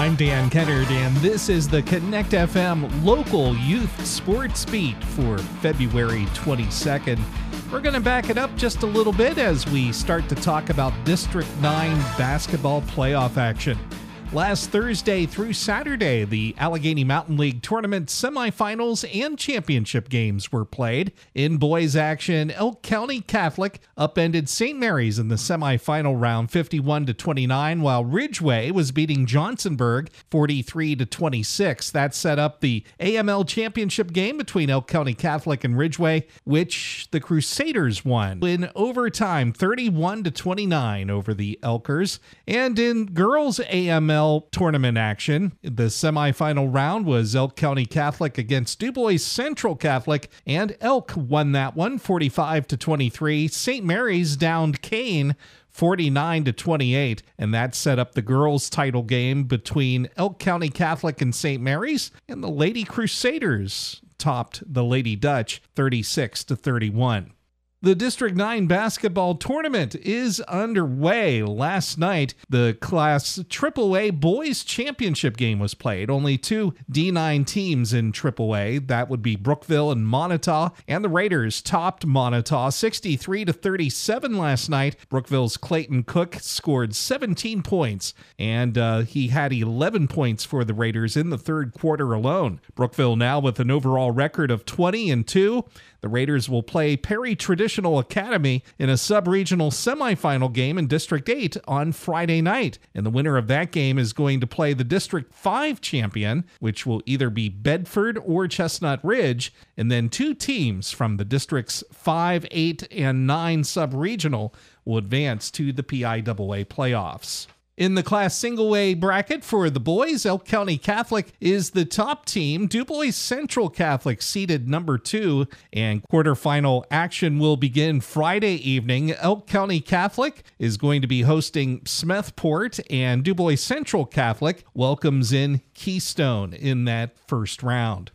I'm Dan Kennard, and this is the Connect FM local youth sports beat for February 22nd. We're going to back it up just a little bit as we start to talk about District 9 basketball playoff action. Last Thursday through Saturday, the Allegheny Mountain League tournament semifinals and championship games were played. In boys action, Elk County Catholic upended St. Mary's in the semifinal round 51 to 29, while Ridgway was beating Johnsonburg 43 to 26. That set up the AML championship game between Elk County Catholic and Ridgway, which the Crusaders won in overtime 31 to 29 over the Elkers. And in girls AML tournament action. The semifinal round was Elk County Catholic against Dubois Central Catholic, and Elk won that one 45 to 23. St. Mary's downed Kane 49 to 28 and that set up the girls title game between Elk County Catholic and St. Mary's and the Lady Crusaders topped the Lady Dutch 36 to 31. The District 9 basketball tournament is underway. Last night, the Class AAA Boys Championship game was played. Only two D9 teams in AAA. That would be Brookville and Moniteau, and the Raiders topped Moniteau 63 to 37 last night. Brookville's Clayton Cook scored 17 points, and uh, he had 11 points for the Raiders in the third quarter alone. Brookville now with an overall record of 20 and 2. The Raiders will play Perry Traditional Academy in a sub regional semifinal game in District 8 on Friday night. And the winner of that game is going to play the District 5 champion, which will either be Bedford or Chestnut Ridge. And then two teams from the Districts 5, 8, and 9 sub regional will advance to the PIAA playoffs. In the Class Single A bracket for the boys, Elk County Catholic is the top team. Dubois Central Catholic seeded number two, and quarterfinal action will begin Friday evening. Elk County Catholic is going to be hosting Smethport, and Dubois Central Catholic welcomes in Keystone in that first round.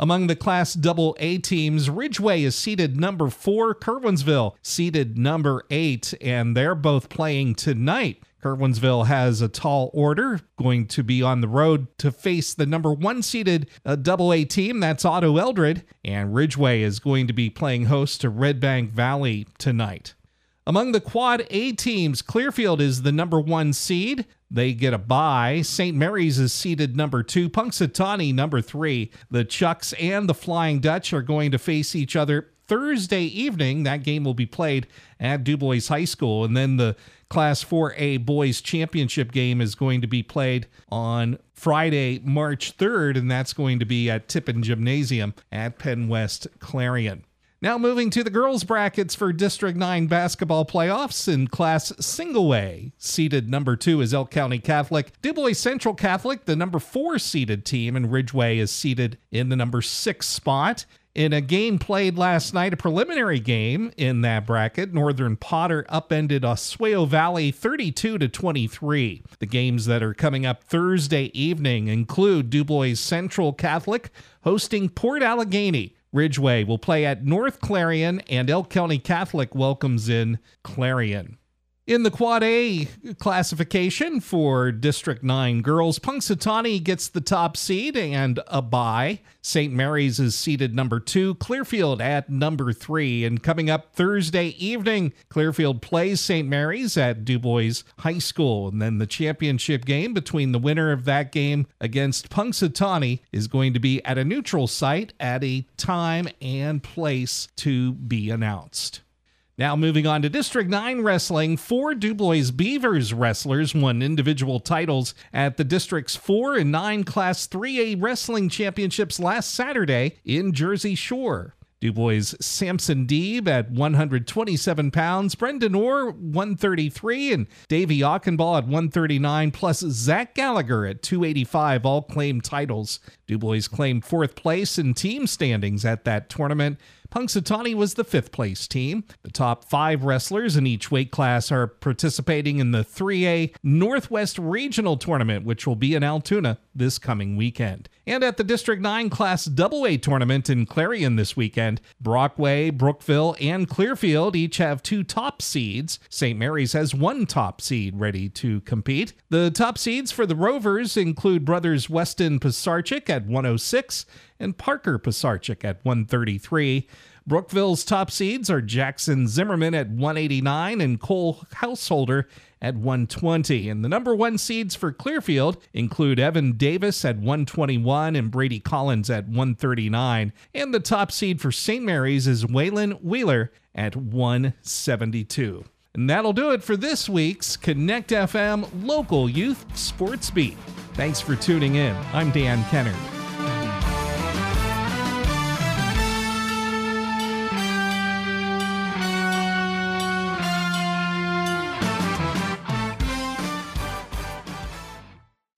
Among the Class Double A teams, Ridgway is seeded number four, Curwensville seeded number eight, and they're both playing tonight. Curwensville has a tall order going to be on the road to face the number one seeded uh, double A team. That's Otto Eldred. And Ridgway is going to be playing host to Red Bank Valley tonight. Among the quad A teams, Clearfield is the number one seed. They get a bye. St. Mary's is seeded number two. Punxsutawney number three. The Chucks and the Flying Dutch are going to face each other Thursday evening. That game will be played at Dubois High School. And then the Class 4A Boys Championship game is going to be played on Friday, March 3rd, and that's going to be at Tippin Gymnasium at Penn West Clarion. Now moving to the girls brackets for District 9 basketball playoffs in Class Single A. Seeded number 2 is Elk County Catholic. Dubois Central Catholic, the number 4 seeded team, and Ridgway is seated in the number 6 spot. In a game played last night, a preliminary game in that bracket, Northern Potter upended Oswayo Valley 32 to 23. The games that are coming up Thursday evening include Dubois Central Catholic hosting Port Allegany. Ridgway will play at North Clarion, and Elk County Catholic welcomes in Clarion. In the Quad A classification for District 9 girls, Punxsutawney gets the top seed and a bye. St. Mary's is seeded number two, Clearfield at number three. And coming up Thursday evening, Clearfield plays St. Mary's at Dubois High School. And then the championship game between the winner of that game against Punxsutawney is going to be at a neutral site at a time and place to be announced. Now, moving on to District 9 Wrestling, four Dubois Beavers wrestlers won individual titles at the District's 4 and 9 Class 3A Wrestling Championships last Saturday in Jersey Shore. Dubois Samson Deeb at 127 pounds, Brendan Orr 133, and Davey Ockenball at 139, plus Zach Gallagher at 285 all claimed titles. Dubois claimed fourth place in team standings at that tournament. Punxsutawney was the fifth place team. The top five wrestlers in each weight class are participating in the 3A Northwest Regional Tournament, which will be in Altoona this coming weekend. And at the District 9 Class AA tournament in Clarion this weekend, Brockway, Brookville, and Clearfield each have two top seeds. St. Mary's has one top seed ready to compete. The top seeds for the Rovers include brothers Weston Pisarchik at 106 and Parker Pisarchik at 133. Brookville's top seeds are Jackson Zimmerman at 189 and Cole Householder at 120. And the number one seeds for Clearfield include Evan Davis at 121 and Brady Collins at 139. And the top seed for St. Mary's is Waylon Wheeler at 172. And that'll do it for this week's Connect FM Local Youth Sports Beat. Thanks for tuning in. I'm Dan Kennard.